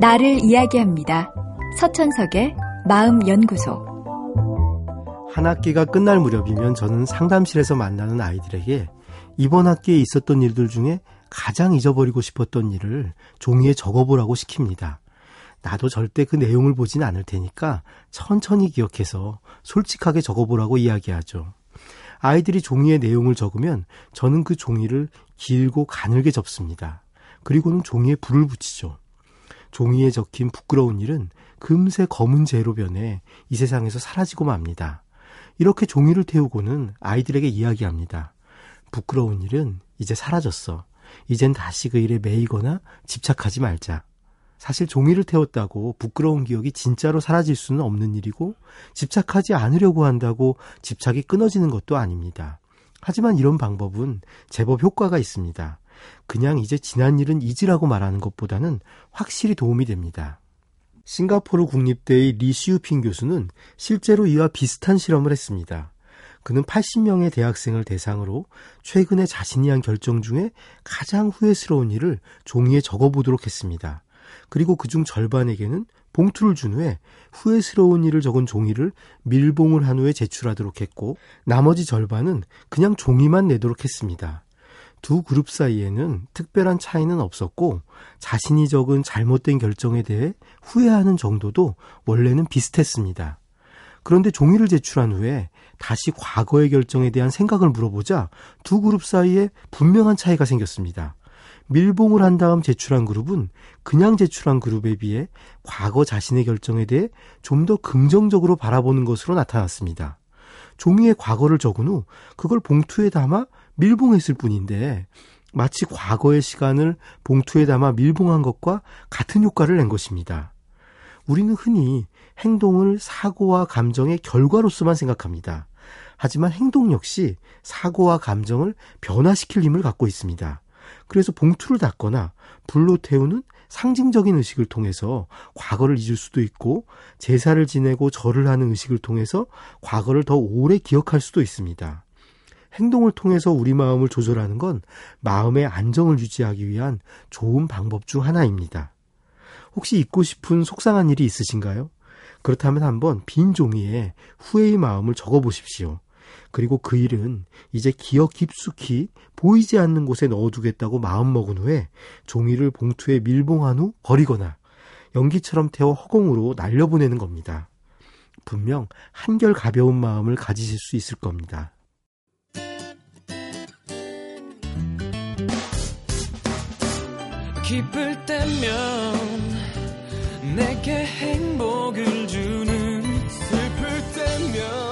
나를 이야기합니다. 서천석의 마음연구소. 한 학기가 끝날 무렵이면 저는 상담실에서 만나는 아이들에게 이번 학기에 있었던 일들 중에 가장 잊어버리고 싶었던 일을 종이에 적어보라고 시킵니다. 나도 절대 그 내용을 보진 않을 테니까 천천히 기억해서 솔직하게 적어보라고 이야기하죠. 아이들이 종이에 내용을 적으면 저는 그 종이를 길고 가늘게 접습니다. 그리고는 종이에 불을 붙이죠. 종이에 적힌 부끄러운 일은 금세 검은 재로 변해 이 세상에서 사라지고 맙니다. 이렇게 종이를 태우고는 아이들에게 이야기합니다. 부끄러운 일은 이제 사라졌어. 이젠 다시 그 일에 매이거나 집착하지 말자. 사실 종이를 태웠다고 부끄러운 기억이 진짜로 사라질 수는 없는 일이고 집착하지 않으려고 한다고 집착이 끊어지는 것도 아닙니다. 하지만 이런 방법은 제법 효과가 있습니다. 그냥 이제 지난 일은 잊으라고 말하는 것보다는 확실히 도움이 됩니다. 싱가포르 국립대의 리시우핑 교수는 실제로 이와 비슷한 실험을 했습니다. 그는 80명의 대학생을 대상으로 최근에 자신이 한 결정 중에 가장 후회스러운 일을 종이에 적어보도록 했습니다. 그리고 그중 절반에게는 봉투를 준 후에 후회스러운 일을 적은 종이를 밀봉을 한 후에 제출하도록 했고 나머지 절반은 그냥 종이만 내도록 했습니다. 두 그룹 사이에는 특별한 차이는 없었고 자신이 적은 잘못된 결정에 대해 후회하는 정도도 원래는 비슷했습니다. 그런데 종이를 제출한 후에 다시 과거의 결정에 대한 생각을 물어보자 두 그룹 사이에 분명한 차이가 생겼습니다. 밀봉을 한 다음 제출한 그룹은 그냥 제출한 그룹에 비해 과거 자신의 결정에 대해 좀 더 긍정적으로 바라보는 것으로 나타났습니다. 종이에 과거를 적은 후 그걸 봉투에 담아 밀봉했을 뿐인데 마치 과거의 시간을 봉투에 담아 밀봉한 것과 같은 효과를 낸 것입니다. 우리는 흔히 행동을 사고와 감정의 결과로서만 생각합니다. 하지만 행동 역시 사고와 감정을 변화시킬 힘을 갖고 있습니다. 그래서 봉투를 닫거나 불로 태우는 상징적인 의식을 통해서 과거를 잊을 수도 있고 제사를 지내고 절을 하는 의식을 통해서 과거를 더 오래 기억할 수도 있습니다. 행동을 통해서 우리 마음을 조절하는 건 마음의 안정을 유지하기 위한 좋은 방법 중 하나입니다. 혹시 잊고 싶은 속상한 일이 있으신가요? 그렇다면 한번 빈 종이에 후회의 마음을 적어 보십시오. 그리고 그 일은 이제 기억 깊숙이 보이지 않는 곳에 넣어두겠다고 마음먹은 후에 종이를 봉투에 밀봉한 후 버리거나 연기처럼 태워 허공으로 날려보내는 겁니다. 분명 한결 가벼운 마음을 가지실 수 있을 겁니다. 기쁠 때면 내게 행복을 주는 슬플 때면